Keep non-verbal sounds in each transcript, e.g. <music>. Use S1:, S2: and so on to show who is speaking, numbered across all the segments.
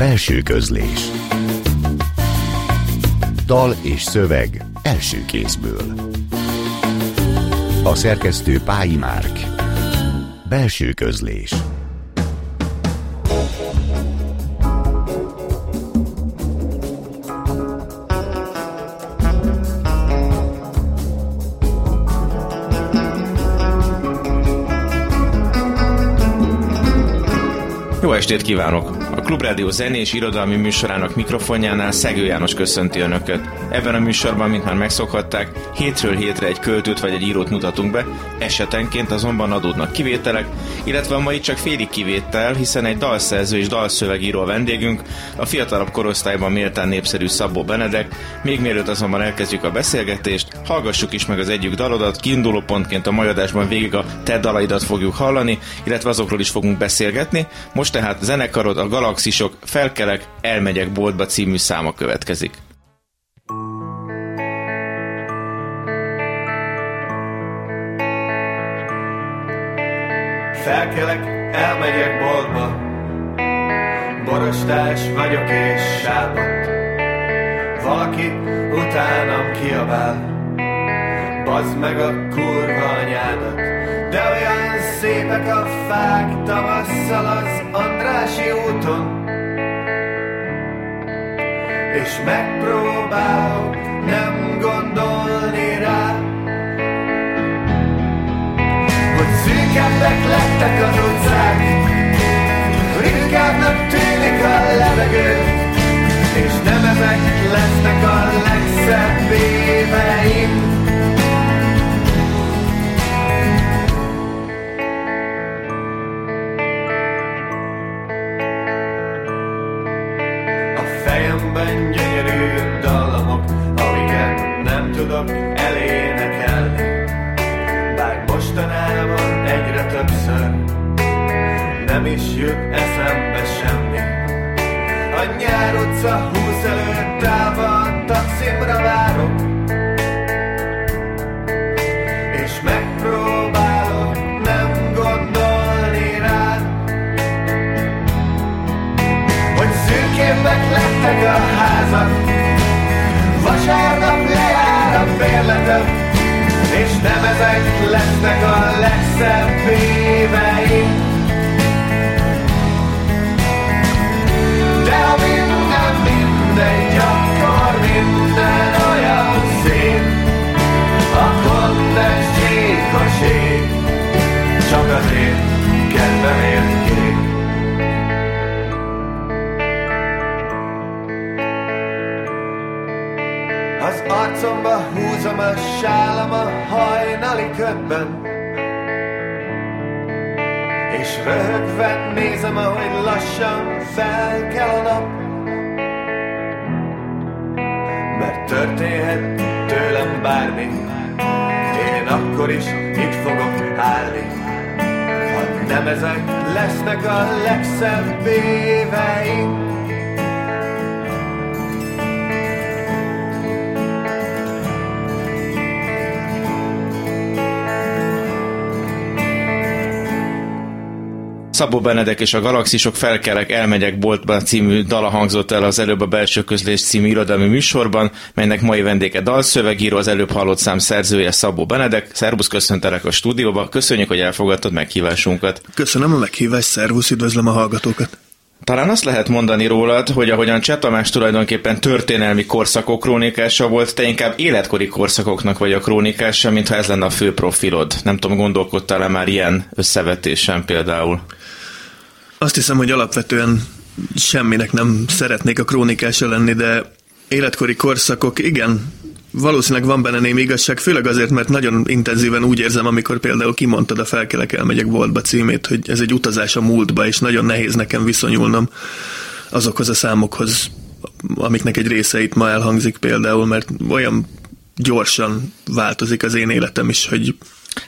S1: Belső közlés. Dal és szöveg első kézből. A szerkesztő Pályi Márk. Belső közlés.
S2: Jó estét kívánok! A Klubrádió zenés irodalmi műsorának mikrofonjánál Szegő János köszönti Önöket. Ebben a műsorban, mint már megszokhatták, hétről hétre egy költőt vagy egy írót mutatunk be, esetenként azonban adódnak kivételek, illetve a mai csak félig kivétel, hiszen egy dalszerző és dalszövegíró a vendégünk, a fiatalabb korosztályban méltán népszerű Szabó Benedek. Még mielőtt azonban elkezdjük a beszélgetést, hallgassuk is meg az egyik dalodat, kiinduló pontként a majadásban végig a te dalaidat fogjuk hallani, illetve azokról is fogunk beszélgetni. Most tehát zenekarod, a Galaxisok, Felkelek, Elmegyek boltba című száma következik.
S3: Felkelek, elmegyek boltba. Borostás vagyok és sápadt Valaki utánam kiabál. Bazd meg a kurva anyádat. De olyan szépek a fák Tavasszal az Andrási úton. És megpróbálok nem gondolni rá hogy szűkebbek lettek az utcák, ritkábbnak tűnik a levegő, és nem ezek lesznek a legszebb Nem is jut eszembe semmi. A nyár utca húsz előtt állva a taximra várok. És megpróbálok nem gondolni rád Hogy szürkébbek lettek a házak. Vasárnap lejár a bérletem és nem ezek lesznek a legszebb éveim. Csíkos ég, csak az én kedvemért kék. Húzom a sálam a És röhögve nézem, ahogy lassan felkel a nap történhet tőlem bármi. Én akkor is itt fogok állni. Ha nem ezek lesznek a legszebb éveink
S2: Szabó Benedek és a Galaxisok Felkelek, Elmegyek boltba című dala hangzott el az előbb a Belső Közlés című irodalmi műsorban, melynek mai vendége dalszövegíró, az előbb hallott szám szerzője Szabó Benedek. Szerbusz, köszöntelek a stúdióba, köszönjük, hogy elfogadtad meghívásunkat.
S4: Köszönöm a meghívást, szervusz, üdvözlöm a hallgatókat.
S2: Talán azt lehet mondani rólad, hogy ahogyan Cseh Tamás tulajdonképpen történelmi korszakok krónikása volt, te inkább életkori korszakoknak vagy a krónikása, mintha ez lenne a fő profilod. Nem tudom, gondolkodtál-e már ilyen összevetésen például?
S4: Azt hiszem, hogy alapvetően semminek nem szeretnék a krónikása lenni, de életkori korszakok, igen, valószínűleg van benne némi igazság, főleg azért, mert nagyon intenzíven úgy érzem, amikor például kimondtad a Felkelek elmegyek boltba címét, hogy ez egy utazás a múltba, és nagyon nehéz nekem viszonyulnom azokhoz a számokhoz, amiknek egy része itt ma elhangzik például, mert olyan gyorsan változik az én életem is, hogy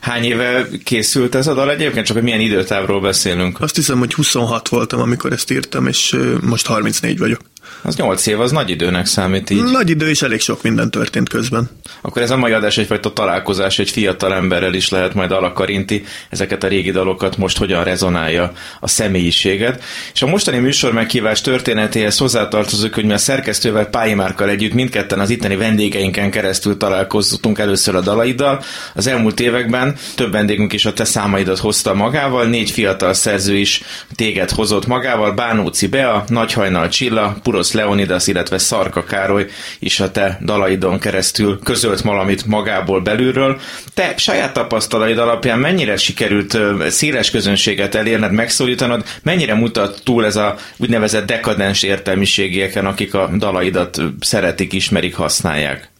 S2: Hány éve készült ez a dal egyébként? Csak hogy milyen időtávról beszélünk?
S4: Azt hiszem, hogy 26 voltam, amikor ezt írtam, és most 34 vagyok.
S2: Az nyolc év, az nagy időnek számít így.
S4: Nagy idő, és elég sok minden történt közben.
S2: Akkor ez a mai adás egyfajta találkozás, egy fiatal emberrel is lehet majd alakarinti ezeket a régi dalokat, most hogyan rezonálja a személyiséget. És a mostani műsor meghívás történetéhez hozzátartozik, hogy mi a szerkesztővel Pályimárkkal együtt mindketten az itteni vendégeinken keresztül találkoztunk először a dalaiddal. Az elmúlt években több vendégünk is a te számaidat hozta magával, négy fiatal szerző is téged hozott magával, Bánóci Bea, Nagyhajnal Csilla, Purosz Leonidas, illetve Szarka Károly is a te dalaidon keresztül közölt valamit magából belülről. Te saját tapasztalaid alapján mennyire sikerült széles közönséget elérned, megszólítanod, mennyire mutat túl ez a úgynevezett dekadens értelmiségieken, akik a dalaidat szeretik, ismerik, használják?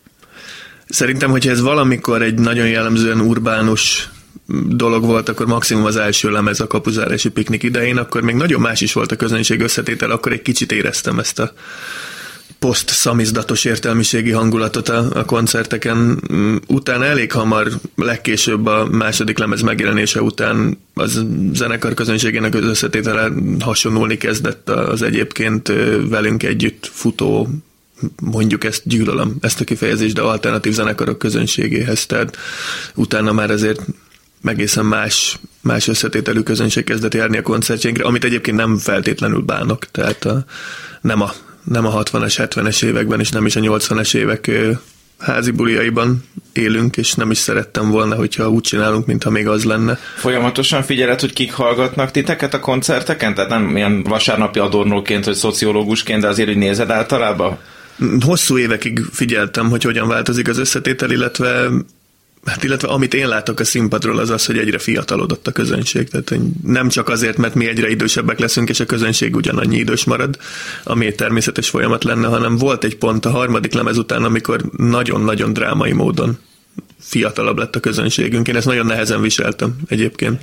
S4: Szerintem, hogyha ez valamikor egy nagyon jellemzően urbánus dolog volt, akkor maximum az első lemez a kapuzárási piknik idején, akkor még nagyon más is volt a közönség összetétel, akkor egy kicsit éreztem ezt a poszt-szamizdatos értelmiségi hangulatot a, a koncerteken. Utána elég hamar, legkésőbb a második lemez megjelenése után az zenekar közönségének az összetétele hasonlulni kezdett az egyébként velünk együtt futó mondjuk ezt gyűlölöm, ezt a kifejezést, de alternatív zenekarok közönségéhez, tehát utána már azért egészen más, más összetételű közönség kezdett járni a koncertjénkre, amit egyébként nem feltétlenül bánok, tehát a, nem, a, nem a 60-as, 70-es években, és nem is a 80-es évek házi buliaiban élünk, és nem is szerettem volna, hogyha úgy csinálunk, mintha még az lenne.
S2: Folyamatosan figyeled, hogy kik hallgatnak titeket a koncerteken? Tehát nem ilyen vasárnapi adornóként, vagy szociológusként, de azért, hogy nézed általában?
S4: Hosszú évekig figyeltem, hogy hogyan változik az összetétel, illetve Hát illetve amit én látok a színpadról az az, hogy egyre fiatalodott a közönség. Tehát nem csak azért, mert mi egyre idősebbek leszünk, és a közönség ugyanannyi idős marad, ami egy természetes folyamat lenne, hanem volt egy pont a harmadik lemez után, amikor nagyon-nagyon drámai módon fiatalabb lett a közönségünk. Én ezt nagyon nehezen viseltem egyébként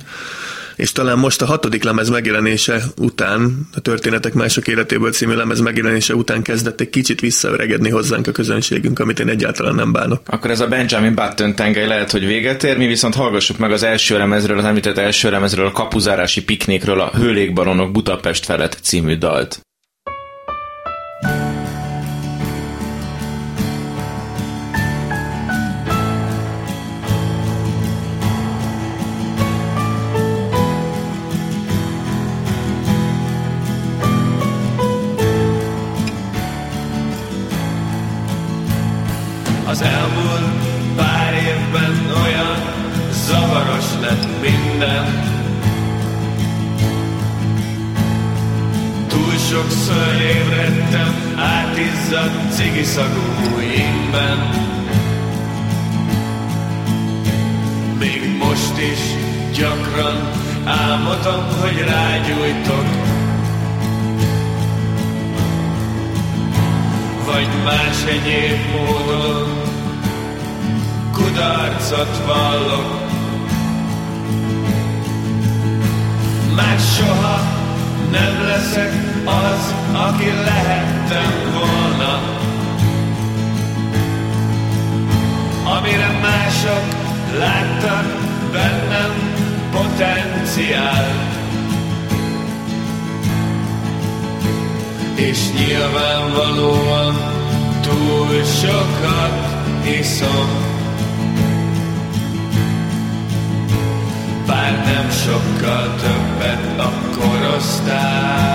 S4: és talán most a hatodik lemez megjelenése után, a Történetek mások életéből című lemez megjelenése után kezdett egy kicsit visszaöregedni hozzánk a közönségünk, amit én egyáltalán nem bánok.
S2: Akkor ez a Benjamin Button tengely lehet, hogy véget ér, mi viszont hallgassuk meg az első lemezről, az említett első lemezről, a kapuzárási piknikről, a Hőlékbaronok Budapest felett című dalt.
S3: Már soha nem leszek az, aki lehettem volna. Amire mások láttak bennem potenciál. És nyilvánvalóan túl sokat iszom. nem sokkal többet a korosztályom.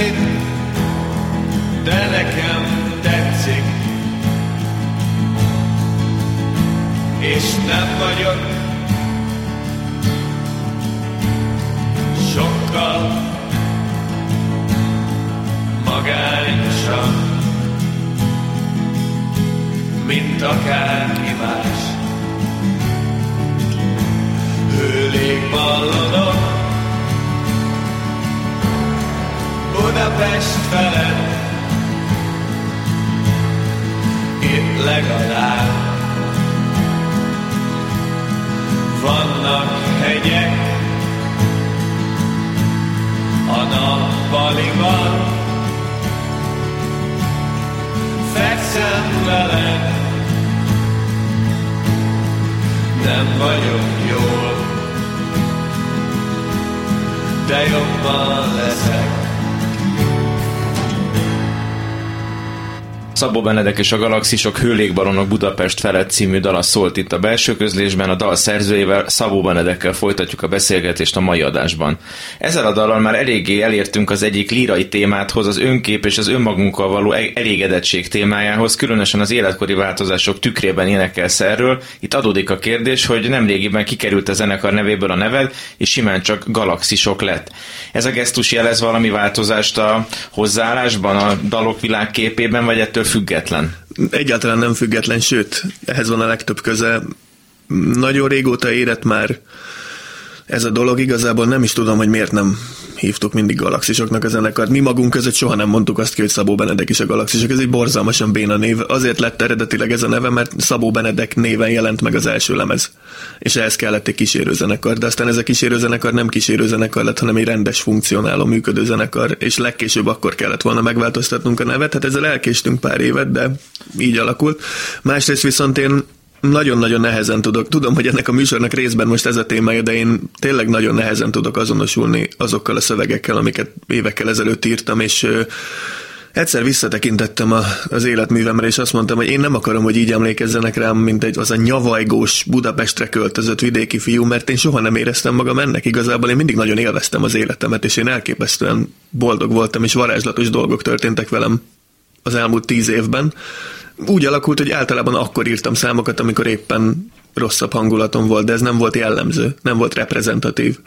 S3: get legalább. Vannak hegyek, a nappaliban, fekszem veled, nem vagyok jól, de jobban leszek.
S2: Szabó Benedek és a Galaxisok Hőlékbalonok Budapest felett című dala szólt itt a belső közlésben, a dal szerzőjével Szabó Benedekkel folytatjuk a beszélgetést a mai adásban. Ezzel a dallal már eléggé elértünk az egyik lírai témáthoz, az önkép és az önmagunkkal való e- elégedettség témájához, különösen az életkori változások tükrében énekelsz erről. Itt adódik a kérdés, hogy nemrégiben kikerült a zenekar nevéből a neved, és simán csak Galaxisok lett. Ez a gesztus jelez valami változást a hozzáállásban, a dalok világképében, vagy ettől független?
S4: Egyáltalán nem független, sőt, ehhez van a legtöbb köze. Nagyon régóta érett már ez a dolog, igazából nem is tudom, hogy miért nem hívtuk mindig galaxisoknak a zenekart. Mi magunk között soha nem mondtuk azt ki, hogy Szabó Benedek is a galaxisok. Ez egy borzalmasan béna név. Azért lett eredetileg ez a neve, mert Szabó Benedek néven jelent meg az első lemez. És ehhez kellett egy kísérőzenekar. De aztán ez a kísérőzenekar nem kísérőzenekar lett, hanem egy rendes, funkcionáló, működő zenekar. És legkésőbb akkor kellett volna megváltoztatnunk a nevet. Hát ezzel elkéstünk pár évet, de így alakult. Másrészt viszont én nagyon-nagyon nehezen tudok. Tudom, hogy ennek a műsornak részben most ez a témája, de én tényleg nagyon nehezen tudok azonosulni azokkal a szövegekkel, amiket évekkel ezelőtt írtam, és Egyszer visszatekintettem a, az életművemre, és azt mondtam, hogy én nem akarom, hogy így emlékezzenek rám, mint egy az a nyavajgós Budapestre költözött vidéki fiú, mert én soha nem éreztem magam ennek. Igazából én mindig nagyon élveztem az életemet, és én elképesztően boldog voltam, és varázslatos dolgok történtek velem az elmúlt tíz évben úgy alakult, hogy általában akkor írtam számokat, amikor éppen rosszabb hangulatom volt, de ez nem volt jellemző, nem volt reprezentatív.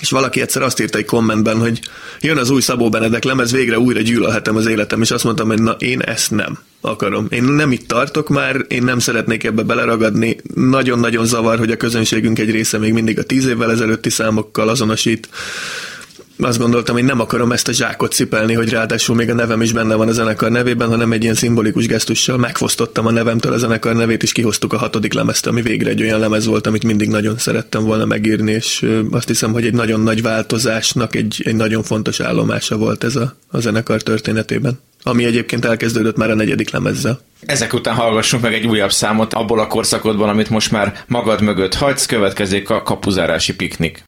S4: És valaki egyszer azt írta egy kommentben, hogy jön az új Szabó Benedek lemez, végre újra gyűlölhetem az életem, és azt mondtam, hogy na, én ezt nem akarom. Én nem itt tartok már, én nem szeretnék ebbe beleragadni. Nagyon-nagyon zavar, hogy a közönségünk egy része még mindig a tíz évvel ezelőtti számokkal azonosít azt gondoltam, hogy nem akarom ezt a zsákot cipelni, hogy ráadásul még a nevem is benne van a zenekar nevében, hanem egy ilyen szimbolikus gesztussal megfosztottam a nevemtől a zenekar nevét, és kihoztuk a hatodik lemezt, ami végre egy olyan lemez volt, amit mindig nagyon szerettem volna megírni, és azt hiszem, hogy egy nagyon nagy változásnak egy, egy nagyon fontos állomása volt ez a, a zenekar történetében ami egyébként elkezdődött már a negyedik lemezzel.
S2: Ezek után hallgassunk meg egy újabb számot abból a korszakodban, amit most már magad mögött hagysz, következik a kapuzárási piknik.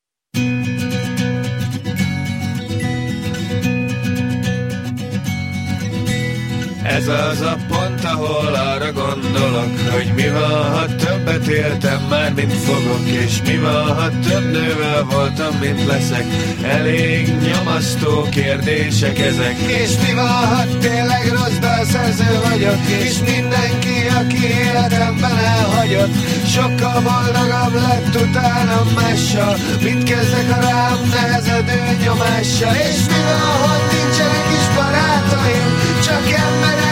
S3: Ez az a pont, ahol arra gondolok, hogy mi van, ha többet éltem már, mint fogok, és mi van, ha több nővel voltam, mint leszek. Elég nyomasztó kérdések ezek. És mi van, ha tényleg rossz dalszerző vagyok, és mindenki, aki életemben elhagyott, sokkal boldogabb lett utána mással, mit kezdek a rám nehezedő nyomással, és mi van, ha nincsenek is barátaim, csak emberek,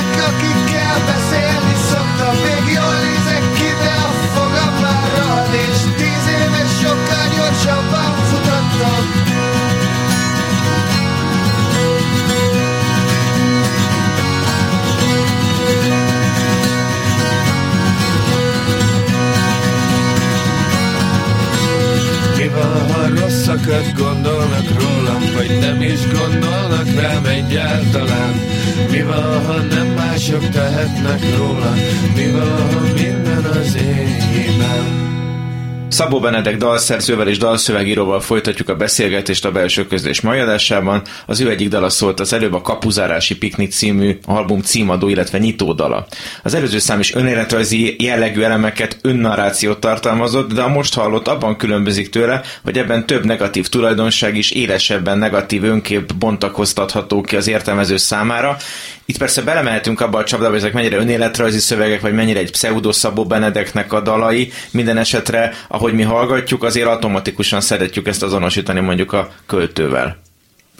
S3: akikkel beszélni szoktam Még jól nézek ha rosszakat gondolnak rólam Vagy nem is gondolnak rám egyáltalán? Mi van, ha nem mások tehetnek róla? Mi van, ha minden az hibám
S2: Szabó Benedek dalszerzővel és dalszövegíróval folytatjuk a beszélgetést a belső közlés mai adásában. Az ő egyik dala szólt az előbb a Kapuzárási Piknik című album címadó, illetve nyitó dala. Az előző szám is önéletrajzi jellegű elemeket, önnarrációt tartalmazott, de a most hallott abban különbözik tőle, hogy ebben több negatív tulajdonság is élesebben negatív önkép bontakoztatható ki az értelmező számára, itt persze belemehetünk abba a csapdába, hogy ezek mennyire önéletrajzi szövegek, vagy mennyire egy pseudo Szabó Benedeknek a dalai. Minden esetre, ahogy mi hallgatjuk, azért automatikusan szeretjük ezt azonosítani mondjuk a költővel.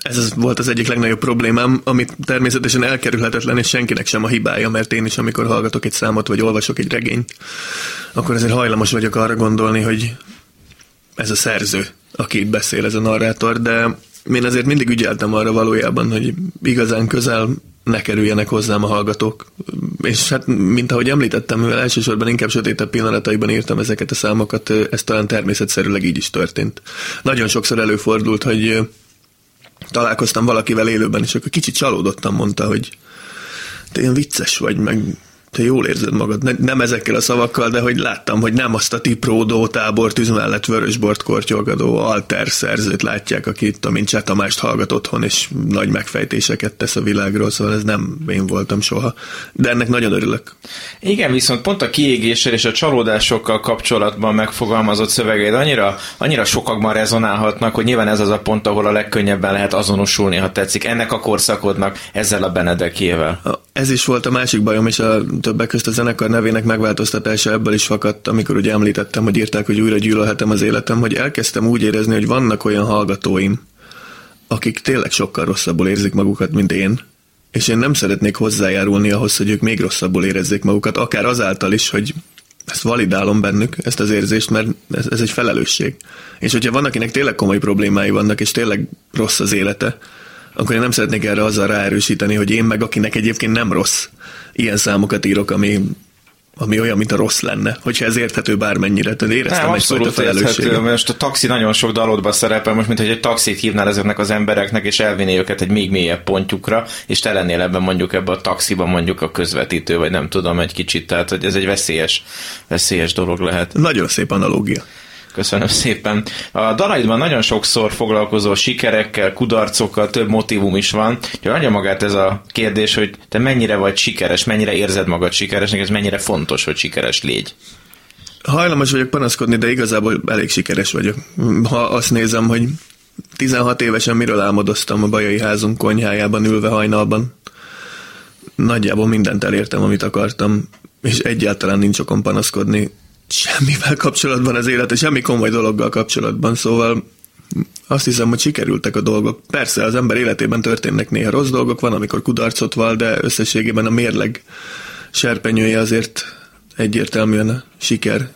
S4: Ez volt az egyik legnagyobb problémám, amit természetesen elkerülhetetlen, és senkinek sem a hibája, mert én is, amikor hallgatok egy számot, vagy olvasok egy regényt, akkor azért hajlamos vagyok arra gondolni, hogy ez a szerző, aki beszél, ez a narrátor, de én azért mindig ügyeltem arra valójában, hogy igazán közel ne kerüljenek hozzám a hallgatók. És hát, mint ahogy említettem, mivel elsősorban inkább sötétebb pillanataiban írtam ezeket a számokat, ez talán természetszerűleg így is történt. Nagyon sokszor előfordult, hogy találkoztam valakivel élőben, és akkor kicsit csalódottam, mondta, hogy te ilyen vicces vagy, meg te jól érzed magad. Ne, nem ezekkel a szavakkal, de hogy láttam, hogy nem azt a tipródó tábortűz mellett vörösbort kortyolgadó alter szerzőt látják, aki itt, amint Cseh Tamást hallgat otthon, és nagy megfejtéseket tesz a világról, szóval ez nem én voltam soha. De ennek nagyon örülök.
S2: Igen, viszont pont a kiégéssel és a csalódásokkal kapcsolatban megfogalmazott szövegeid annyira, annyira sokakban rezonálhatnak, hogy nyilván ez az a pont, ahol a legkönnyebben lehet azonosulni, ha tetszik, ennek a korszakodnak ezzel a Benedekével.
S4: Ez is volt a másik bajom, és a többek közt a zenekar nevének megváltoztatása ebből is fakadt, amikor ugye említettem, hogy írták, hogy újra gyűlölhetem az életem, hogy elkezdtem úgy érezni, hogy vannak olyan hallgatóim, akik tényleg sokkal rosszabbul érzik magukat, mint én, és én nem szeretnék hozzájárulni ahhoz, hogy ők még rosszabbul érezzék magukat, akár azáltal is, hogy ezt validálom bennük, ezt az érzést, mert ez, ez egy felelősség. És hogyha van, akinek tényleg komoly problémái vannak, és tényleg rossz az élete, akkor én nem szeretnék erre azzal ráerősíteni, hogy én meg, akinek egyébként nem rossz, ilyen számokat írok, ami ami olyan, mint a rossz lenne, hogyha ez érthető bármennyire. Tehát éreztem
S2: Nem, abszolút érthető. Most a taxi nagyon sok dalodban szerepel, most mint hogy egy taxit hívnál ezeknek az embereknek, és elvinné őket egy még mélyebb pontjukra, és te lennél ebben mondjuk ebben a taxiban mondjuk a közvetítő, vagy nem tudom, egy kicsit, tehát hogy ez egy veszélyes, veszélyes dolog lehet.
S4: Nagyon szép analógia.
S2: Köszönöm szépen. A dalaidban nagyon sokszor foglalkozol sikerekkel, kudarcokkal, több motivum is van. Úgyhogy adja magát ez a kérdés, hogy te mennyire vagy sikeres, mennyire érzed magad sikeresnek, ez mennyire fontos, hogy sikeres légy.
S4: Hajlamos vagyok panaszkodni, de igazából elég sikeres vagyok. Ha azt nézem, hogy 16 évesen miről álmodoztam a bajai házunk konyhájában ülve hajnalban, nagyjából mindent elértem, amit akartam, és egyáltalán nincs okom panaszkodni semmivel kapcsolatban az élete, semmi komoly dologgal kapcsolatban, szóval azt hiszem, hogy sikerültek a dolgok. Persze az ember életében történnek néha rossz dolgok, van, amikor kudarcot val, de összességében a mérleg serpenyője azért egyértelműen a siker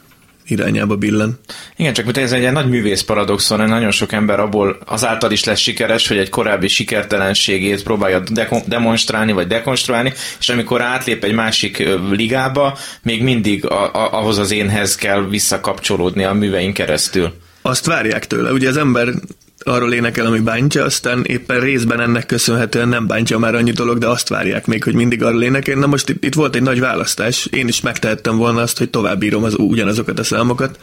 S4: irányába billen.
S2: Igen, csak ez egy nagy művész paradoxon, hogy nagyon sok ember abból azáltal is lesz sikeres, hogy egy korábbi sikertelenségét próbálja de- demonstrálni vagy dekonstruálni, és amikor átlép egy másik ligába, még mindig a- a- ahhoz az énhez kell visszakapcsolódni a műveink keresztül.
S4: Azt várják tőle. Ugye az ember arról énekel, ami bántja, aztán éppen részben ennek köszönhetően nem bántja már annyi dolog, de azt várják még, hogy mindig arról énekel. Na most itt, itt volt egy nagy választás, én is megtehettem volna azt, hogy tovább írom az, ugyanazokat a számokat.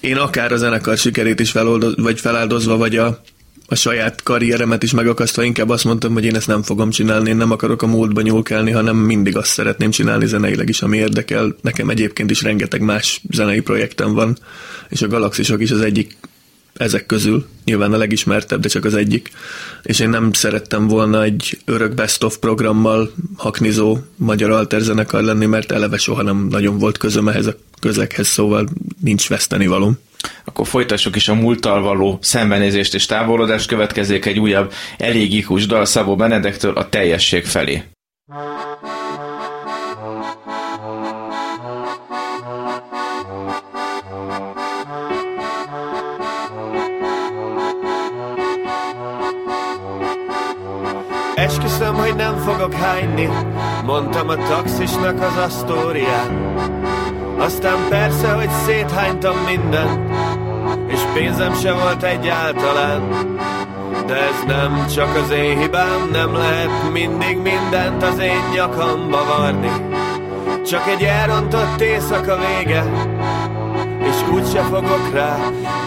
S4: Én akár a zenekar sikerét is feloldoz, vagy feláldozva, vagy a, a saját karrieremet is megakasztva, inkább azt mondtam, hogy én ezt nem fogom csinálni, én nem akarok a múltba nyúlkálni, hanem mindig azt szeretném csinálni zeneileg is, ami érdekel. Nekem egyébként is rengeteg más zenei projektem van, és a Galaxisok is az egyik ezek közül, nyilván a legismertebb, de csak az egyik, és én nem szerettem volna egy örök best of programmal haknizó magyar alterzenekar lenni, mert eleve soha nem nagyon volt közöm ehhez a közeghez, szóval nincs veszteni valóm.
S2: Akkor folytassuk is a múlttal való szembenézést és távolodást, következik egy újabb elég ikus dal Szabó Benedektől a teljesség felé.
S3: Esküszöm, nem fogok hányni Mondtam a taxisnak az asztórián Aztán persze, hogy széthánytam mindent És pénzem se volt egyáltalán. De ez nem csak az én hibám Nem lehet mindig mindent az én nyakamba varni. Csak egy elrontott éjszaka vége és úgyse fogok rá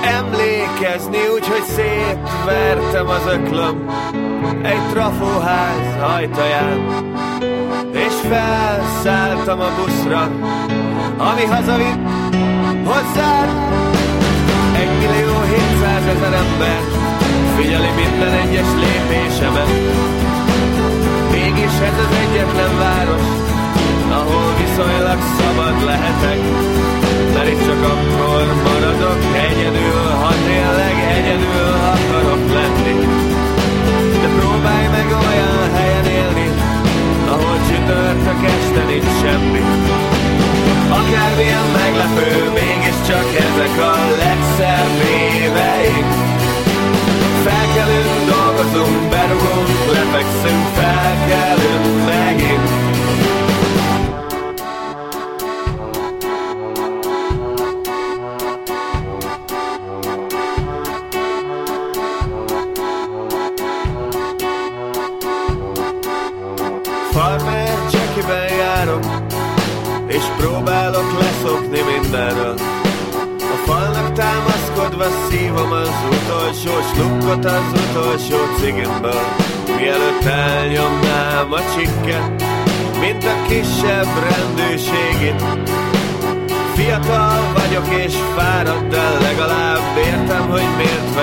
S3: emlékezni, úgyhogy szétvertem az öklöm egy trafóház ajtaján, és felszálltam a buszra, ami hazavitt hozzád. Egy millió hétszázezer ember figyeli minden egyes lépésemet, mégis ez az egyetlen város, ahol viszonylag szabad lehetek, mert itt csak akkor maradok egyedül, ha tényleg egyedül akarok meg olyan helyen élni Ahol csütörtök este nincs semmi. Akármilyen meglepő Mégiscsak ezek a legszebb éveink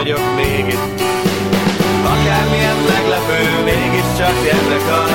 S3: vagyok még itt. Akármilyen meglepő, mégiscsak ennek a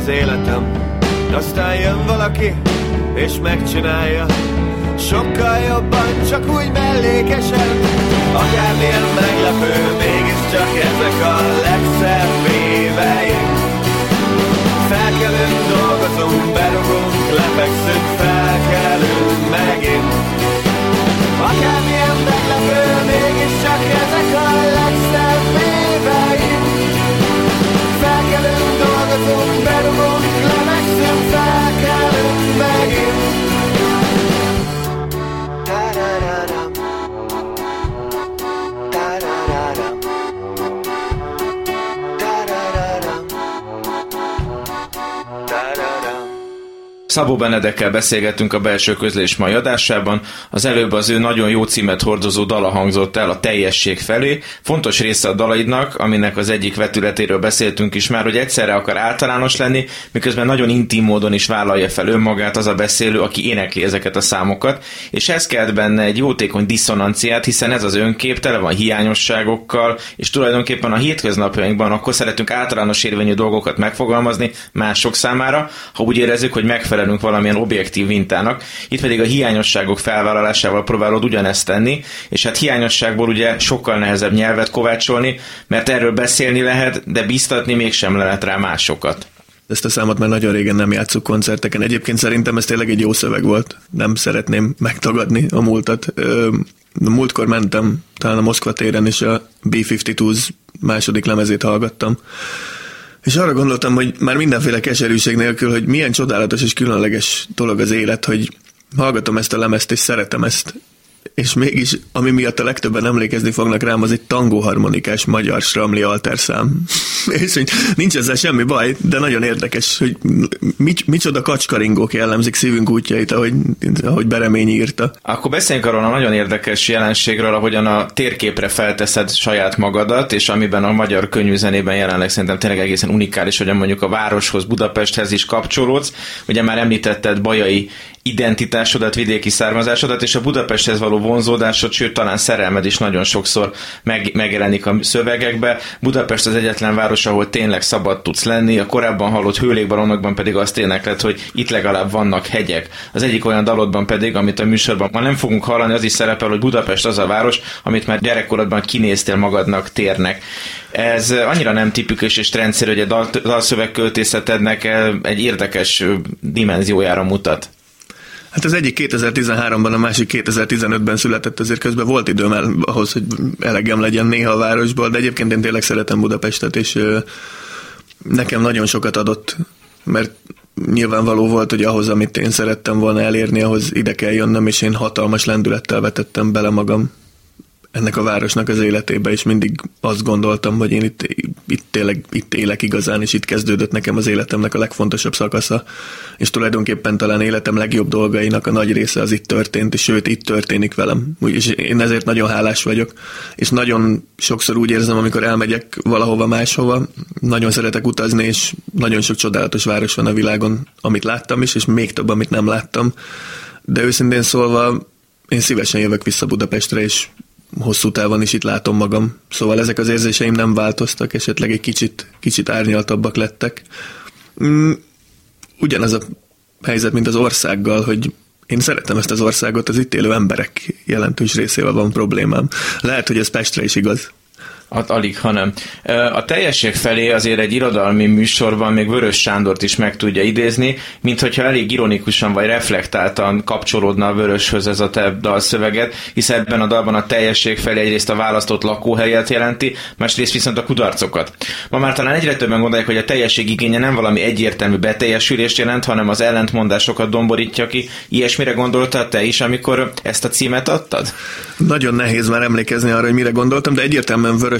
S3: az életem, aztán jön valaki, és megcsinálja, sokkal jobban, csak úgy mellékesen. Akármilyen meglepő, mégiscsak ezek a legszebb éveim. Felkelünk, dolgozunk, berugunk, lefekszünk,
S2: Szabó Benedekkel beszélgettünk a belső közlés mai adásában. Az előbb az ő nagyon jó címet hordozó dala hangzott el a teljesség felé. Fontos része a dalaidnak, aminek az egyik vetületéről beszéltünk is már, hogy egyszerre akar általános lenni, miközben nagyon intim módon is vállalja fel önmagát az a beszélő, aki énekli ezeket a számokat, és ez kelt benne egy jótékony diszonanciát, hiszen ez az önkép tele van hiányosságokkal, és tulajdonképpen a hétköznapjainkban akkor szeretünk általános érvényű dolgokat megfogalmazni mások számára, ha úgy érezzük, hogy megfelelően valamilyen objektív mintának. Itt pedig a hiányosságok felvállalásával próbálod ugyanezt tenni, és hát hiányosságból ugye sokkal nehezebb nyelvet kovácsolni, mert erről beszélni lehet, de biztatni mégsem lehet rá másokat.
S4: Ezt a számot már nagyon régen nem játszuk koncerteken. Egyébként szerintem ez tényleg egy jó szöveg volt. Nem szeretném megtagadni a múltat. Múltkor mentem talán a Moszkva téren, és a B-52s második lemezét hallgattam. És arra gondoltam, hogy már mindenféle keserűség nélkül, hogy milyen csodálatos és különleges dolog az élet, hogy hallgatom ezt a lemezt, és szeretem ezt. És mégis, ami miatt a legtöbben emlékezni fognak rám, az egy tangóharmonikás magyar Sramli alterszám. <laughs> és hogy nincs ezzel semmi baj, de nagyon érdekes, hogy mics, micsoda kacskaringók jellemzik szívünk útjait, ahogy, ahogy Bereményi írta.
S2: Akkor beszéljünk arról a nagyon érdekes jelenségről, ahogyan a térképre felteszed saját magadat, és amiben a magyar könyvzenében jelenleg szerintem tényleg egészen unikális, hogy mondjuk a városhoz, Budapesthez is kapcsolódsz. Ugye már említetted Bajai identitásodat, vidéki származásodat, és a Budapesthez való vonzódásod, sőt talán szerelmed is nagyon sokszor meg, megjelenik a szövegekbe. Budapest az egyetlen város, ahol tényleg szabad tudsz lenni, a korábban hallott hőlékbalonokban pedig azt éneklet, hogy itt legalább vannak hegyek. Az egyik olyan dalodban pedig, amit a műsorban ma nem fogunk hallani, az is szerepel, hogy Budapest az a város, amit már gyerekkorodban kinéztél magadnak térnek. Ez annyira nem tipikus és rendszerű, hogy a dal, dalszövegköltészetednek egy érdekes dimenziójára mutat.
S4: Hát az egyik 2013-ban, a másik 2015-ben született, azért közben volt időm el, ahhoz, hogy elegem legyen néha a városból, de egyébként én tényleg szeretem Budapestet, és nekem nagyon sokat adott, mert nyilvánvaló volt, hogy ahhoz, amit én szerettem volna elérni, ahhoz ide kell jönnöm, és én hatalmas lendülettel vetettem bele magam ennek a városnak az életébe, és mindig azt gondoltam, hogy én itt, itt tényleg itt élek igazán, és itt kezdődött nekem az életemnek a legfontosabb szakasza, és tulajdonképpen talán életem legjobb dolgainak a nagy része az itt történt, és sőt, itt történik velem. És én ezért nagyon hálás vagyok, és nagyon sokszor úgy érzem, amikor elmegyek valahova máshova, nagyon szeretek utazni, és nagyon sok csodálatos város van a világon, amit láttam is, és még több, amit nem láttam. De őszintén szólva, én szívesen jövök vissza Budapestre, és hosszú távon is itt látom magam. Szóval ezek az érzéseim nem változtak, esetleg egy kicsit, kicsit árnyaltabbak lettek. Mm, ugyanaz a helyzet, mint az országgal, hogy én szeretem ezt az országot, az itt élő emberek jelentős részével van problémám. Lehet, hogy ez Pestre is igaz,
S2: Hát alig, hanem. A teljesség felé azért egy irodalmi műsorban még Vörös Sándort is meg tudja idézni, mint hogyha elég ironikusan vagy reflektáltan kapcsolódna a Vöröshöz ez a te dalszöveget, hisz ebben a dalban a teljesség felé egyrészt a választott lakóhelyet jelenti, másrészt viszont a kudarcokat. Ma már talán egyre többen gondolják, hogy a teljesség igénye nem valami egyértelmű beteljesülést jelent, hanem az ellentmondásokat domborítja ki. Ilyesmire gondoltad te is, amikor ezt a címet adtad?
S4: Nagyon nehéz már emlékezni arra, hogy mire gondoltam, de egyértelműen vörös,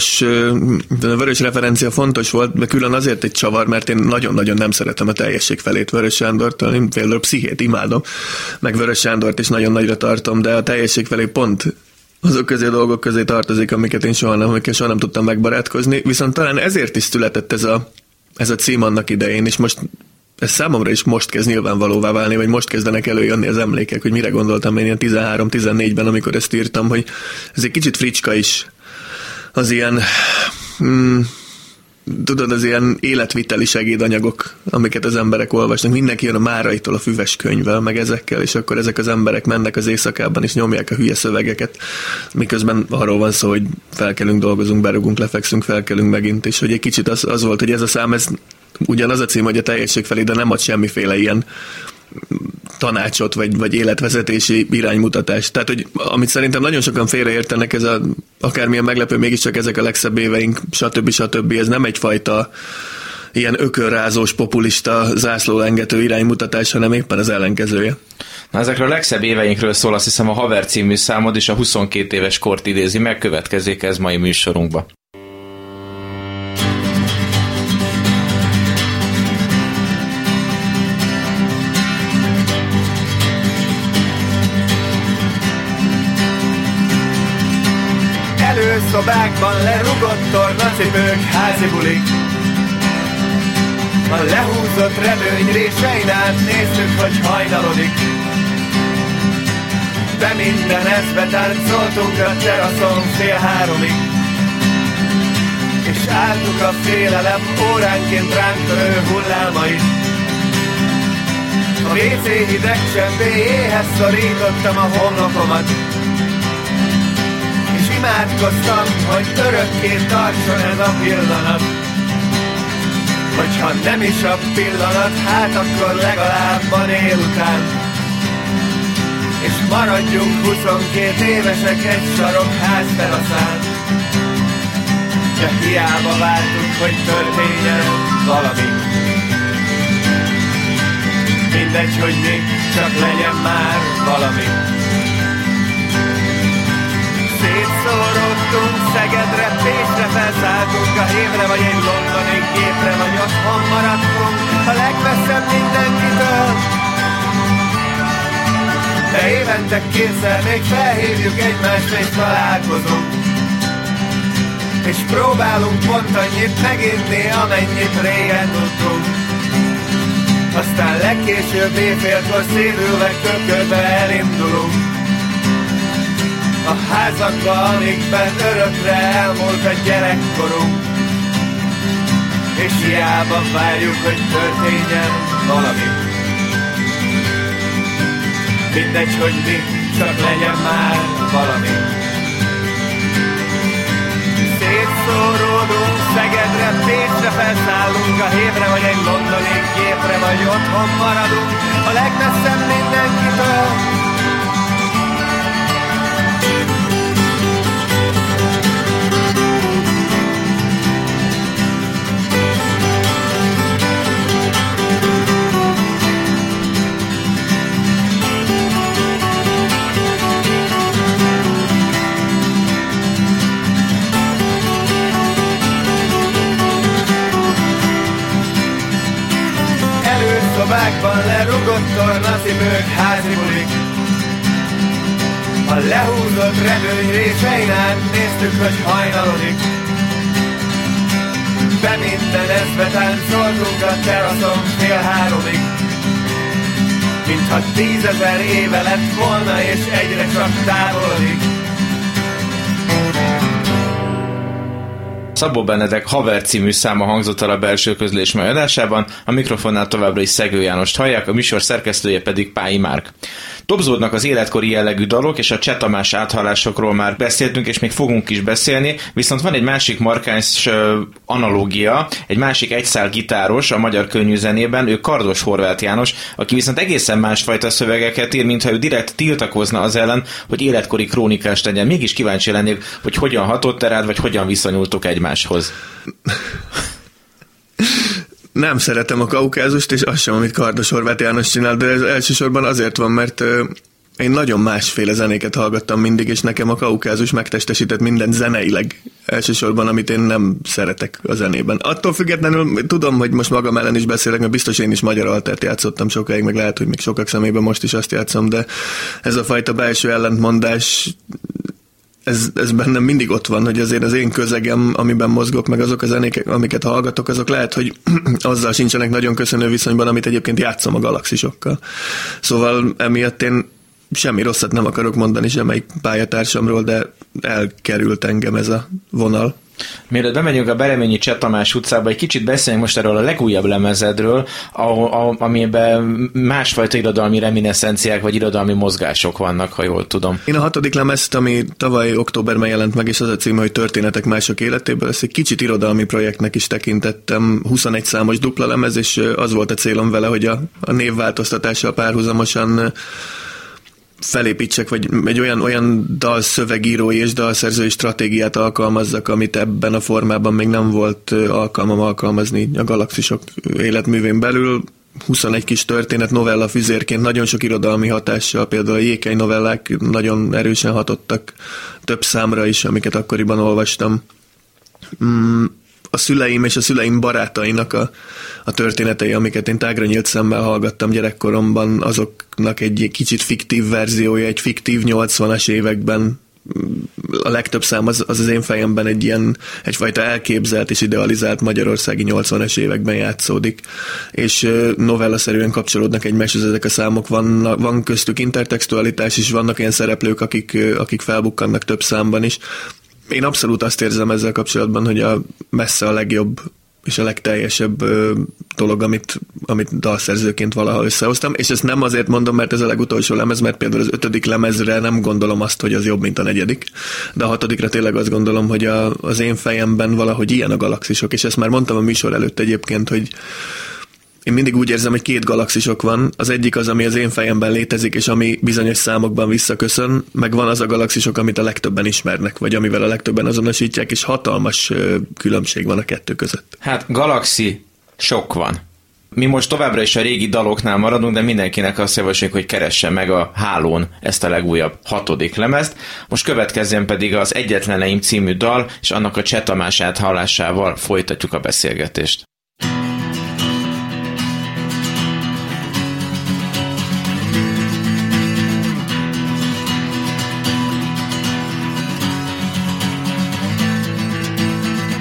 S4: vörös referencia fontos volt, de külön azért egy csavar, mert én nagyon-nagyon nem szeretem a teljesség felét Vörös Sándortól. Én például pszichét imádom, meg Vörös Sándort is nagyon nagyra tartom, de a teljesség felé pont azok közé a dolgok közé tartozik, amiket én soha nem, amiket soha nem tudtam megbarátkozni, viszont talán ezért is született ez a, ez a cím annak idején, és most ez számomra is most kezd nyilvánvalóvá válni, vagy most kezdenek előjönni az emlékek, hogy mire gondoltam én ilyen 13-14-ben, amikor ezt írtam, hogy ez egy kicsit fricska is az ilyen mm, tudod, az ilyen életviteli segédanyagok, amiket az emberek olvasnak. Mindenki jön a Máraitól a füves könyvvel, meg ezekkel, és akkor ezek az emberek mennek az éjszakában, és nyomják a hülye szövegeket, miközben arról van szó, hogy felkelünk, dolgozunk, berugunk, lefekszünk, felkelünk megint, és hogy egy kicsit az, az volt, hogy ez a szám, ez ugyanaz a cím, hogy a teljesség felé, de nem ad semmiféle ilyen tanácsot, vagy, vagy életvezetési iránymutatást. Tehát, hogy amit szerintem nagyon sokan félreértenek, ez a, akármilyen meglepő, mégiscsak ezek a legszebb éveink, stb. stb. Ez nem egyfajta ilyen ökörrázós, populista, zászlólengető iránymutatás, hanem éppen az ellenkezője.
S2: Na, ezekről a legszebb éveinkről szól, azt hiszem a Haver című számod és a 22 éves kort idézi meg, következik ez mai műsorunkba.
S3: Szobákban lerugott tornacipők, házi bulik. A lehúzott redőny résein át néztük, hogy hajnalodik. De minden ezbe táncoltunk a teraszon fél háromig. És álltuk a félelem óránként ránk törő hullámait. A WC hideg csempéjéhez szorítottam a homlokomat imádkoztam, hogy örökké tartson ez a pillanat. Hogyha nem is a pillanat, hát akkor legalább van után. És maradjunk 22 évesek egy sarok ház teraszán. De hiába vártuk, hogy történjen valami. Mindegy, hogy mi, csak legyen már valami. Szétszorodtunk Szegedre, Pécsre felszálltunk a hévre, vagy egy londoni gépre, vagy otthon maradtunk a legmesszebb mindenkitől. De évente kétszer még felhívjuk egymást és találkozunk. És próbálunk pont annyit meginni, amennyit régen tudtunk. Aztán legkésőbb éjfélkor szédülve kökölbe elindulunk a házakba, amikben örökre elmúlt a gyerekkorunk. És hiába várjuk, hogy történjen valami. Mindegy, hogy mi, csak legyen már valami. Szétszóródunk Szegedre, Pécsre felszállunk a hévre, vagy egy londoni gépre, vagy otthon maradunk a legmesszebb mindenkitől. Szobákban lerugott tornacipők házi bulik. A lehúzott redőny résein át néztük, hogy hajnalodik. Be minden ezbe táncoltunk a teraszon fél háromig. Mintha tízezer éve lett volna, és egyre csak távolodik.
S2: Szabó Benedek Haver című száma hangzott el a belső közlés adásában, a mikrofonnál továbbra is Szegő Jánost hallják, a műsor szerkesztője pedig Pályi Márk. Dobzódnak az életkori jellegű dalok, és a Csetamás áthallásokról már beszéltünk, és még fogunk is beszélni, viszont van egy másik markáns analógia, egy másik egyszál gitáros a magyar könnyű zenében, ő Kardos Horváth János, aki viszont egészen másfajta szövegeket ír, mintha ő direkt tiltakozna az ellen, hogy életkori krónikás legyen. Mégis kíváncsi lennék, hogy hogyan hatott rád, vagy hogyan viszonyultok egymáshoz. <laughs>
S4: Nem szeretem a kaukázust, és azt sem, amit Kardos Horváth János csinál, de ez elsősorban azért van, mert én nagyon másféle zenéket hallgattam mindig, és nekem a kaukázus megtestesített minden zeneileg elsősorban, amit én nem szeretek a zenében. Attól függetlenül tudom, hogy most magam ellen is beszélek, mert biztos én is magyar altert játszottam sokáig, meg lehet, hogy még sokak szemében most is azt játszom, de ez a fajta belső ellentmondás ez, ez bennem mindig ott van, hogy azért az én közegem, amiben mozgok, meg azok a zenék, amiket hallgatok, azok lehet, hogy <clears throat> azzal sincsenek nagyon köszönő viszonyban, amit egyébként játszom a galaxisokkal. Szóval emiatt én semmi rosszat nem akarok mondani semmelyik pályatársamról, de elkerült engem ez a vonal.
S2: Mielőtt bemegyünk a Bereményi Cseh Tamás utcába, egy kicsit beszéljünk most erről a legújabb lemezedről, amiben másfajta irodalmi reminiszenciák vagy irodalmi mozgások vannak, ha jól tudom.
S4: Én a hatodik lemezt, ami tavaly októberben jelent meg, és az a cím, hogy Történetek mások életéből, ezt egy kicsit irodalmi projektnek is tekintettem. 21 számos dupla lemez, és az volt a célom vele, hogy a, a névváltoztatással párhuzamosan felépítsek, vagy egy olyan, olyan dalszövegírói és dalszerzői stratégiát alkalmazzak, amit ebben a formában még nem volt alkalmam alkalmazni a galaxisok életművén belül. 21 kis történet novella füzérként nagyon sok irodalmi hatással, például a jékeny novellák nagyon erősen hatottak több számra is, amiket akkoriban olvastam. Mm, a szüleim és a szüleim barátainak a, a történetei, amiket én tágra nyílt szemmel hallgattam gyerekkoromban, azoknak egy kicsit fiktív verziója, egy fiktív 80-as években. A legtöbb szám az, az az én fejemben egy ilyen, egyfajta elképzelt és idealizált magyarországi 80-es években játszódik, és novellaszerűen kapcsolódnak egymáshoz ezek a számok, van, van köztük intertextualitás is, vannak ilyen szereplők, akik, akik felbukkannak több számban is, én abszolút azt érzem ezzel kapcsolatban, hogy a messze a legjobb és a legteljesebb ö, dolog, amit, amit dalszerzőként valaha összehoztam, és ezt nem azért mondom, mert ez a legutolsó lemez, mert például az ötödik lemezre nem gondolom azt, hogy az jobb, mint a negyedik, de a hatodikra tényleg azt gondolom, hogy a, az én fejemben valahogy ilyen a galaxisok, és ezt már mondtam a műsor előtt egyébként, hogy én mindig úgy érzem, hogy két galaxisok van. Az egyik az, ami az én fejemben létezik, és ami bizonyos számokban visszaköszön, meg van az a galaxisok, amit a legtöbben ismernek, vagy amivel a legtöbben azonosítják, és hatalmas különbség van a kettő között.
S2: Hát galaxi sok van. Mi most továbbra is a régi daloknál maradunk, de mindenkinek azt javasoljuk, hogy keresse meg a hálón ezt a legújabb hatodik lemezt. Most következzen pedig az Egyetleneim című dal, és annak a Csetamását hallásával folytatjuk a beszélgetést.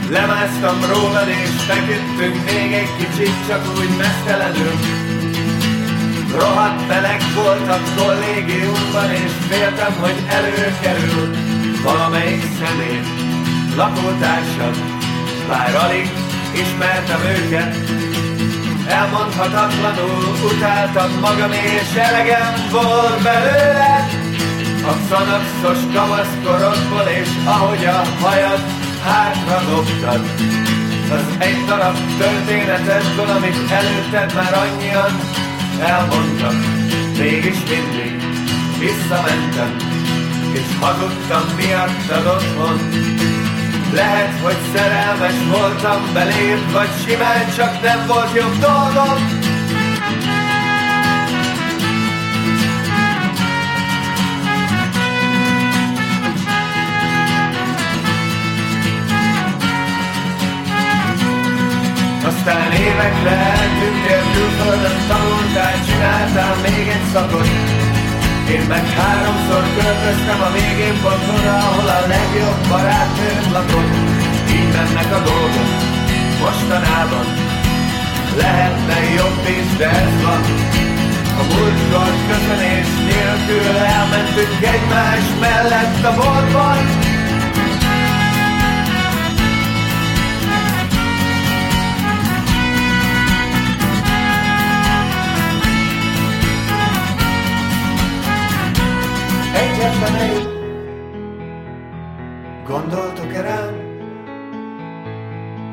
S3: Lemáztam rólad és feküdtünk még egy kicsit, csak úgy mesztelenül. Rohadt meleg volt a kollégiumban, és féltem, hogy előkerül valamelyik személy, lakótársad, bár alig ismertem őket. Elmondhatatlanul utáltam magam, és elegem volt belőle. A szanakszos kamaszkorodból, és ahogy a hajad hátra dobtad? Az egy darab történetedből, amit előtted már annyian elmondtak Mégis mindig visszamentem És hazudtam miattad otthon. Lehet, hogy szerelmes voltam beléd Vagy simán csak nem volt jobb dolgom Aztán évekre eltűntél külföldön, tanultál, csináltál még egy szakot. Én meg háromszor költöztem a végén pont oda, ahol a legjobb barátnőm lakott. Így mennek a dolgok mostanában. Lehetne jobb is, de ez van. A múltkor köszönés nélkül elmentünk egymás mellett a boltban. Gondoltok-e rám?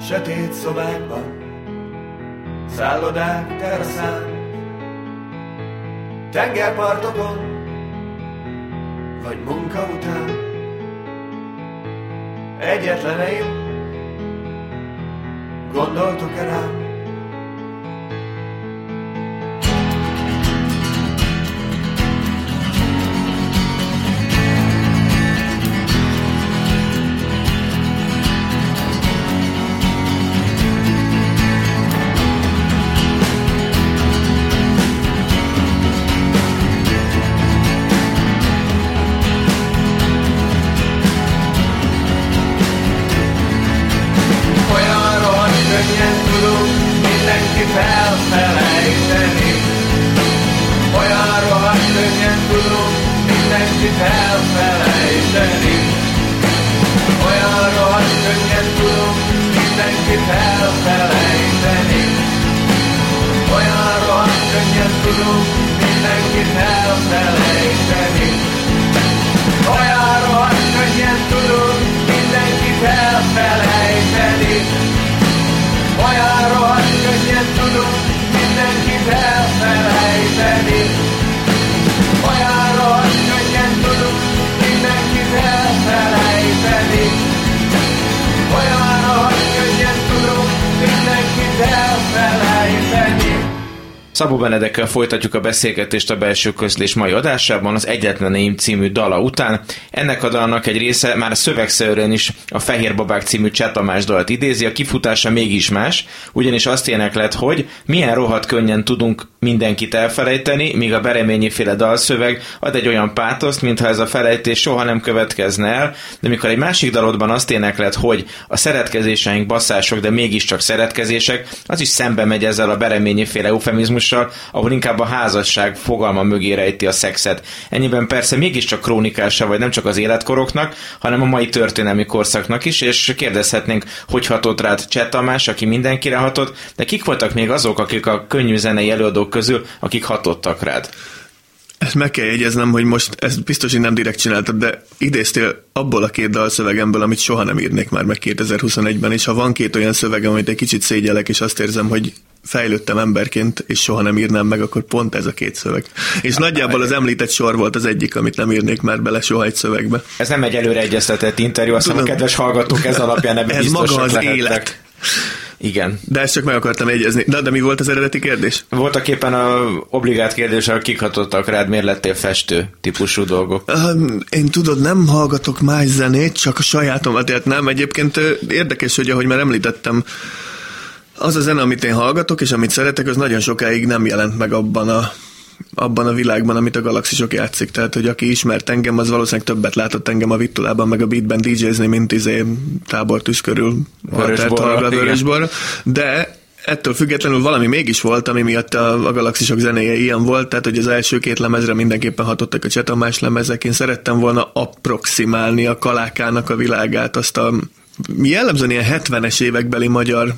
S3: Sötét szobákban Szállodák teraszán Tengerpartokon Vagy munka után? Egyetleneim Gondoltok-e rám senkit elfelejteni. Olyan rohadt könnyen tudunk mindenkit elfelejteni. Olyan rohadt könnyen tudunk mindenkit elfelejteni. Olyan rohadt könnyen tudunk mindenkit elfelejteni.
S2: Szabó Benedekkel folytatjuk a beszélgetést a belső közlés mai adásában az Egyetleneim című dala után. Ennek a dalnak egy része már szövegszerűen is a Fehér Babák című Csetamás dalt idézi, a kifutása mégis más, ugyanis azt éneklet, hogy milyen rohadt könnyen tudunk mindenkit elfelejteni, míg a Bereményi féle dalszöveg ad egy olyan pátoszt, mintha ez a felejtés soha nem következne el, de mikor egy másik dalodban azt éneklet, hogy a szeretkezéseink basszások, de mégiscsak szeretkezések, az is szembe megy ezzel a Bereményi féle eufemizmussal, ahol inkább a házasság fogalma mögé rejti a szexet. Ennyiben persze mégiscsak krónikása, vagy nem csak az életkoroknak, hanem a mai történelmi korszaknak is, és kérdezhetnénk, hogy hatott rád Cseh Tamás, aki mindenkire hatott, de kik voltak még azok, akik a könnyű zenei előadók közül, akik hatottak rád?
S4: Ezt meg kell jegyeznem, hogy most ezt biztos, hogy nem direkt csináltad, de idéztél abból a két dalszövegemből, amit soha nem írnék már meg 2021-ben, és ha van két olyan szövegem, amit egy kicsit szégyelek, és azt érzem, hogy fejlődtem emberként, és soha nem írnám meg, akkor pont ez a két szöveg. És nagyjából az említett sor volt az egyik, amit nem írnék már bele soha egy szövegbe.
S2: Ez nem egy előre egyeztetett interjú, azt a kedves hallgatók ez alapján ebben
S4: Ez maga az
S2: lehettek.
S4: élet.
S2: Igen.
S4: De ezt csak meg akartam egyezni. De, de mi volt az eredeti kérdés?
S2: Voltak éppen a obligát kérdés, hogy kik hatottak rád, miért lettél festő típusú dolgok?
S4: Um, én tudod, nem hallgatok más zenét, csak a sajátomat, tehát nem. Egyébként érdekes, hogy ahogy már említettem, az a zene, amit én hallgatok, és amit szeretek, az nagyon sokáig nem jelent meg abban a abban a világban, amit a galaxisok játszik. Tehát, hogy aki ismert engem, az valószínűleg többet látott engem a Vittulában, meg a beatben DJ-zni, mint izé tábortűz körül Vörösborra. De ettől függetlenül valami mégis volt, ami miatt a, a galaxisok zenéje ilyen volt, tehát hogy az első két lemezre mindenképpen hatottak a Csetamás lemezek. Én szerettem volna approximálni a kalákának a világát, azt a jellemzően ilyen 70-es évekbeli magyar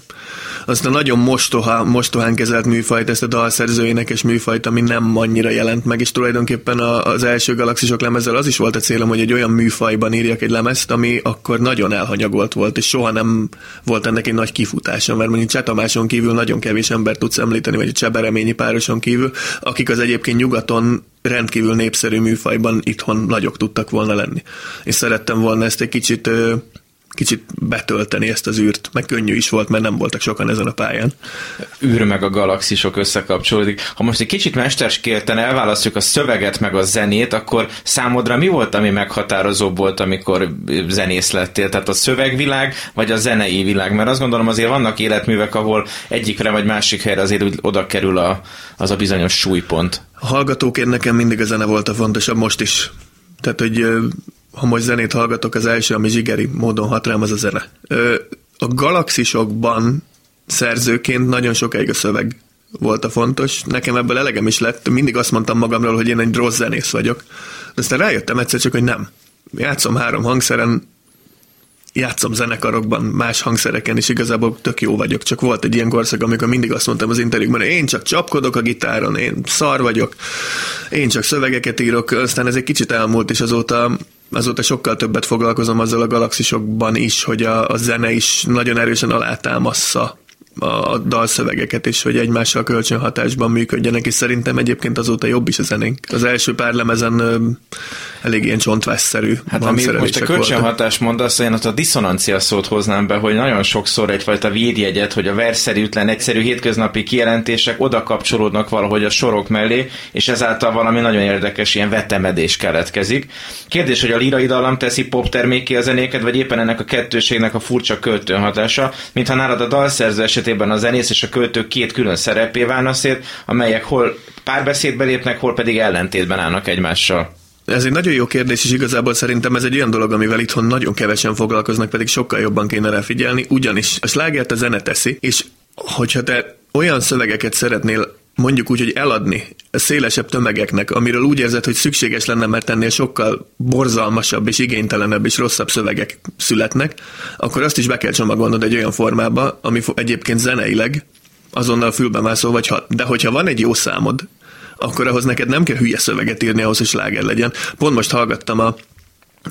S4: azt a nagyon mostoha, mostohán kezelt műfajt, ezt a dalszerzőjének és műfajt, ami nem annyira jelent meg, és tulajdonképpen az első galaxisok lemezzel az is volt a célom, hogy egy olyan műfajban írjak egy lemezt, ami akkor nagyon elhanyagolt volt, és soha nem volt ennek egy nagy kifutása, mert mondjuk Csetamáson kívül nagyon kevés ember tudsz említeni, vagy a Csebereményi pároson kívül, akik az egyébként nyugaton rendkívül népszerű műfajban itthon nagyok tudtak volna lenni. És szerettem volna ezt egy kicsit kicsit betölteni ezt az űrt, meg könnyű is volt, mert nem voltak sokan ezen a pályán.
S2: űr meg a galaxisok összekapcsolódik. Ha most egy kicsit mesterskélten elválasztjuk a szöveget meg a zenét, akkor számodra mi volt, ami meghatározó volt, amikor zenész lettél? Tehát a szövegvilág, vagy a zenei világ? Mert azt gondolom azért vannak életművek, ahol egyikre vagy másik helyre azért oda kerül a, az a bizonyos súlypont.
S4: A hallgatóként nekem mindig a zene volt a fontosabb, most is. Tehát, hogy ha most zenét hallgatok, az első, ami zsigeri módon hat rám, az a zene. A galaxisokban szerzőként nagyon sokáig a szöveg volt a fontos. Nekem ebből elegem is lett. Mindig azt mondtam magamról, hogy én egy rossz zenész vagyok. Aztán rájöttem egyszer csak, hogy nem. Játszom három hangszeren, játszom zenekarokban, más hangszereken is igazából tök jó vagyok, csak volt egy ilyen korszak, amikor mindig azt mondtam az interjúkban, én csak csapkodok a gitáron, én szar vagyok, én csak szövegeket írok, aztán ez egy kicsit elmúlt, és azóta azóta sokkal többet foglalkozom azzal a galaxisokban is, hogy a, a zene is nagyon erősen alátámassza a dalszövegeket is, hogy egymással kölcsönhatásban működjenek, és szerintem egyébként azóta jobb is a zenénk. Az első pár lemezen elég ilyen csontvásszerű
S2: Hát amit most a kölcsönhatás mondasz, én ott a diszonancia szót hoznám be, hogy nagyon sokszor egyfajta védjegyet, hogy a verszerűtlen, egyszerű hétköznapi kijelentések oda kapcsolódnak valahogy a sorok mellé, és ezáltal valami nagyon érdekes ilyen vetemedés keletkezik. Kérdés, hogy a lírai dallam teszi pop terméké a zenéket, vagy éppen ennek a kettőségnek a furcsa költőhatása, mintha nálad a dalszerző esetében a zenész és a költő két külön szerepé válna szét, amelyek hol párbeszédbe lépnek, hol pedig ellentétben állnak egymással.
S4: Ez egy nagyon jó kérdés, és igazából szerintem ez egy olyan dolog, amivel itthon nagyon kevesen foglalkoznak, pedig sokkal jobban kéne rá figyelni, ugyanis a slágert a zene teszi, és hogyha te olyan szövegeket szeretnél mondjuk úgy, hogy eladni szélesebb tömegeknek, amiről úgy érzed, hogy szükséges lenne, mert ennél sokkal borzalmasabb és igénytelenebb és rosszabb szövegek születnek, akkor azt is be kell csomagolnod egy olyan formába, ami egyébként zeneileg azonnal fülbemászó vagy hat. De hogyha van egy jó számod, akkor ahhoz neked nem kell hülye szöveget írni ahhoz, hogy sláger legyen. Pont most hallgattam a,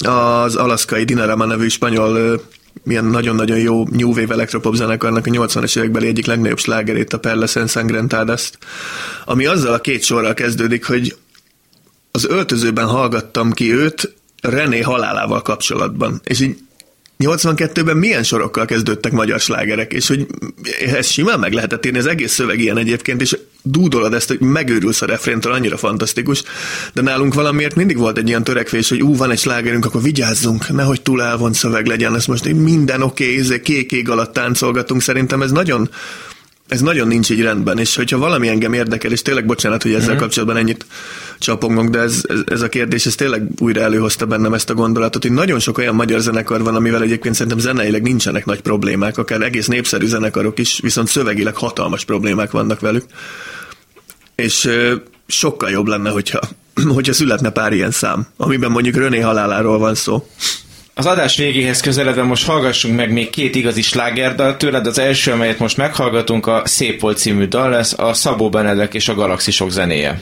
S4: az alaszkai Dinarama nevű spanyol milyen nagyon-nagyon jó New Wave Electropop zenekarnak a 80-es évekbeli egyik legnagyobb slágerét, a Perles Ensangrentadas, ami azzal a két sorral kezdődik, hogy az öltözőben hallgattam ki őt René halálával kapcsolatban. És így 82-ben milyen sorokkal kezdődtek magyar slágerek, és hogy ezt simán meg lehetett írni, az egész szöveg ilyen egyébként, és dúdolod ezt, hogy megőrülsz a refréntől, annyira fantasztikus, de nálunk valamiért mindig volt egy ilyen törekvés, hogy ú, van egy slágerünk, akkor vigyázzunk, nehogy túl elvont szöveg legyen, ez most minden oké, okay, izé, kék ég alatt táncolgatunk, szerintem ez nagyon ez nagyon nincs így rendben, és hogyha valami engem érdekel, és tényleg bocsánat, hogy ezzel mm. kapcsolatban ennyit csapongok, de ez, ez, ez a kérdés, ez tényleg újra előhozta bennem ezt a gondolatot, hogy nagyon sok olyan magyar zenekar van, amivel egyébként szerintem zeneileg nincsenek nagy problémák, akár egész népszerű zenekarok is, viszont szövegileg hatalmas problémák vannak velük. És sokkal jobb lenne, hogyha, <clears throat> hogyha születne pár ilyen szám, amiben mondjuk René haláláról van szó.
S2: Az adás végéhez közeledve most hallgassunk meg még két igazi slágerdal tőled. Az első, amelyet most meghallgatunk, a Szép volt című dal lesz, a Szabó Benedek és a Galaxisok zenéje.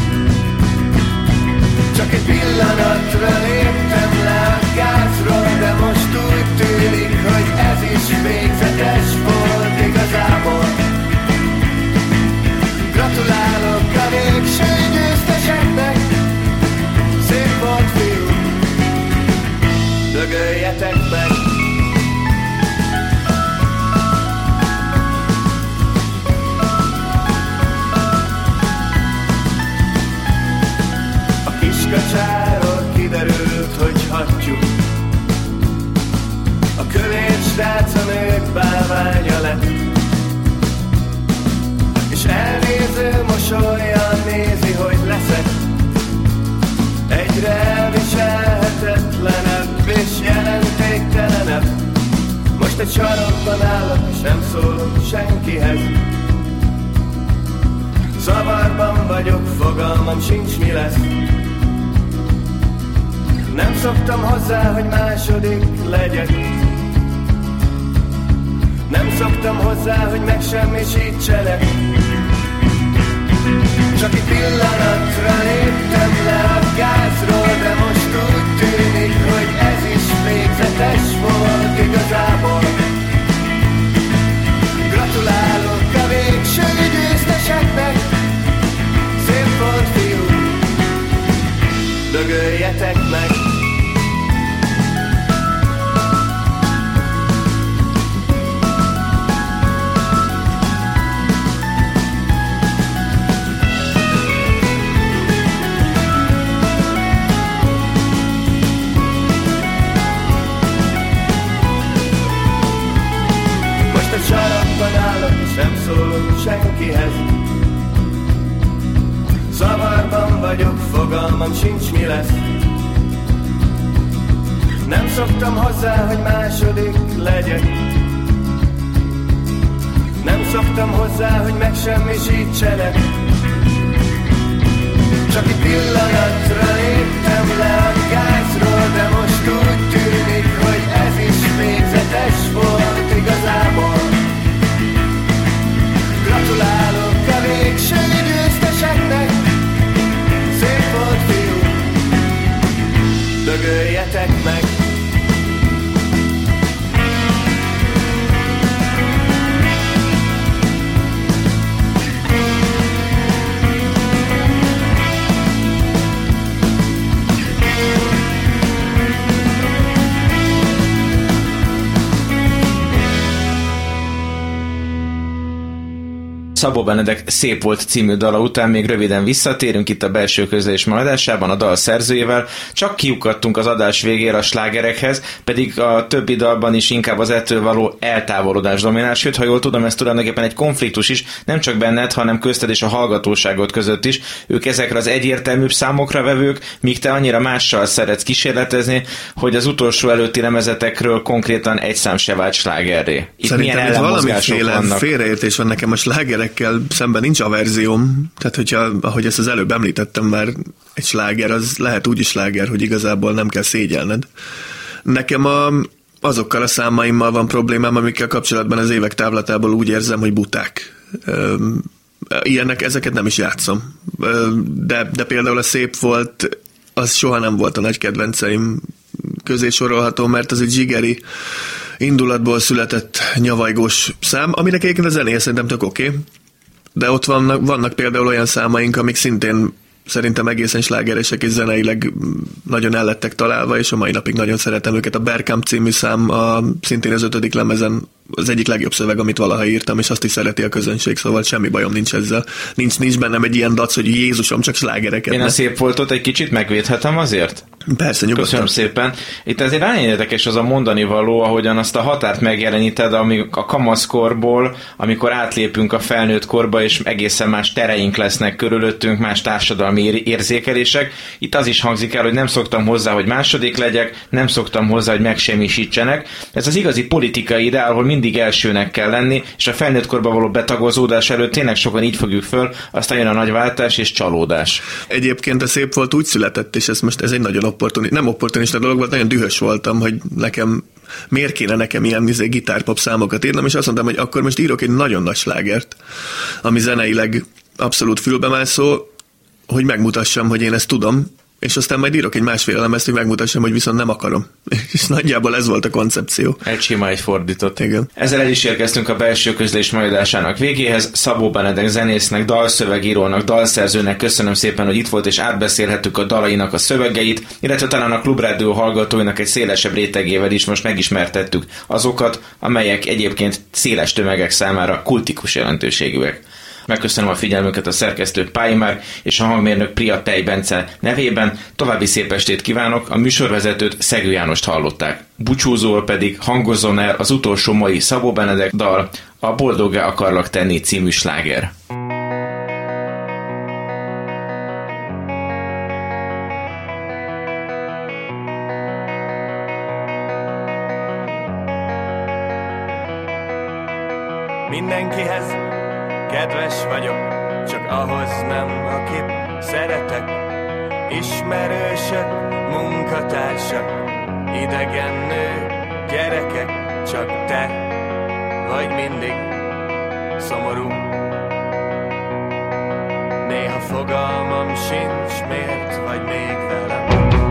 S3: Csak egy pillanatra léptem le a gázról De most úgy tűnik, hogy ez is végzetes volt igazából. Gratulálok a végső győzteseknek Szép volt fiú Dögöljetek meg vizsgacsáról kiderült, hogy hattyú. A kövér srác a nők bálványa lett, és elnéző mosolyan nézi, hogy leszek. Egyre elviselhetetlenebb és jelentéktelenebb, most egy sarokban állok, és nem szólok senkihez. Zavarban vagyok, fogalmam sincs mi lesz nem szoktam hozzá, hogy második legyek. Nem szoktam hozzá, hogy megsemmisítselek. Csak egy pillanatra léptem le a gázról De most úgy tűnik, hogy ez is végzetes volt igazából. Gratulálok a végső győzteseknek. Szép volt fiú. Dögöljetek meg. Mindenkihez. Zavarban vagyok, fogalmam sincs mi lesz. Nem szoktam hozzá, hogy második legyek. Nem szoktam hozzá, hogy megsemmisítsenek. Csak egy pillanatra léptem le a gázról, de most úgy tűnik, hogy ez is végzetes volt dögöljetek meg.
S2: Szabó Benedek Szép volt című dala után még röviden visszatérünk itt a belső közlés maradásában a dal szerzőjével, csak kiukadtunk az adás végére a slágerekhez, pedig a többi dalban is inkább az ettől való eltávolodás dominál, sőt, ha jól tudom, ez tulajdonképpen egy konfliktus is, nem csak benned, hanem közted és a hallgatóságot között is. Ők ezekre az egyértelműbb számokra vevők, míg te annyira mással szeretsz kísérletezni, hogy az utolsó előtti lemezetekről konkrétan egy szám se vált slágerré.
S4: Itt Szerintem milyen itt valamiféle félreértés van nekem a slágerek slágerekkel szemben nincs averzióm, tehát hogyha, ahogy ezt az előbb említettem már, egy sláger az lehet úgy is sláger, hogy igazából nem kell szégyelned. Nekem a, azokkal a számaimmal van problémám, amikkel kapcsolatban az évek távlatából úgy érzem, hogy buták. Ilyenek, ezeket nem is játszom. De, de például a szép volt, az soha nem volt a nagy kedvenceim közé sorolható, mert az egy zsigeri indulatból született nyavajgós szám, aminek egyébként a zenéje szerintem tök oké. Okay de ott vannak, vannak például olyan számaink, amik szintén szerintem egészen slágeresek és zeneileg nagyon ellettek találva, és a mai napig nagyon szeretem őket. A Berkamp című szám a, szintén az ötödik lemezen az egyik legjobb szöveg, amit valaha írtam, és azt is szereti a közönség, szóval semmi bajom nincs ezzel. Nincs, nincs bennem egy ilyen dac, hogy Jézusom, csak slágereket.
S2: Én a szép voltot egy kicsit megvédhetem azért?
S4: Persze, nyugodtan.
S2: Köszönöm szépen. Itt azért nagyon érdekes az a mondani való, ahogyan azt a határt megjeleníted, ami a kamaszkorból, amikor átlépünk a felnőtt korba, és egészen más tereink lesznek körülöttünk, más társadalmi érzékelések. Itt az is hangzik el, hogy nem szoktam hozzá, hogy második legyek, nem szoktam hozzá, hogy megsemmisítsenek. Ez az igazi politikai ideál, ahol mindig elsőnek kell lenni, és a felnőtt korba való betagozódás előtt tényleg sokan így fogjuk föl, aztán jön a nagy váltás és csalódás.
S4: Egyébként a szép volt úgy született, és ez most ez egy nagyon opportunista, nem opportunista dolog volt, nagyon dühös voltam, hogy nekem miért kéne nekem ilyen izé, gitárpop számokat írnom, és azt mondtam, hogy akkor most írok egy nagyon nagy slágert, ami zeneileg abszolút fülbemászó, hogy megmutassam, hogy én ezt tudom, és aztán majd írok egy másfél lemezt, hogy megmutassam, hogy viszont nem akarom. <laughs> És nagyjából ez volt a koncepció.
S2: Egy sima, egy fordított.
S4: Igen.
S2: Ezzel el is érkeztünk a belső közlés majdásának végéhez. Szabó Benedek zenésznek, dalszövegírónak, dalszerzőnek köszönöm szépen, hogy itt volt, és átbeszélhettük a dalainak a szövegeit, illetve talán a Klubrádió hallgatóinak egy szélesebb rétegével is most megismertettük azokat, amelyek egyébként széles tömegek számára kultikus jelentőségűek. Megköszönöm a figyelmüket a szerkesztő Páimár és a hangmérnök Priya Tej Bence nevében. További szép estét kívánok, a műsorvezetőt Szegő Jánost hallották. Búcsúzól pedig hangozzon el az utolsó mai Szabó Benedek dal, a Boldoggá akarlak tenni című sláger.
S3: Mindenkihez Kedves vagyok, csak ahhoz nem, akit szeretek. Ismerősök, munkatársak, idegen nő, gyerekek, csak te vagy mindig szomorú. Néha fogalmam sincs, miért vagy még velem.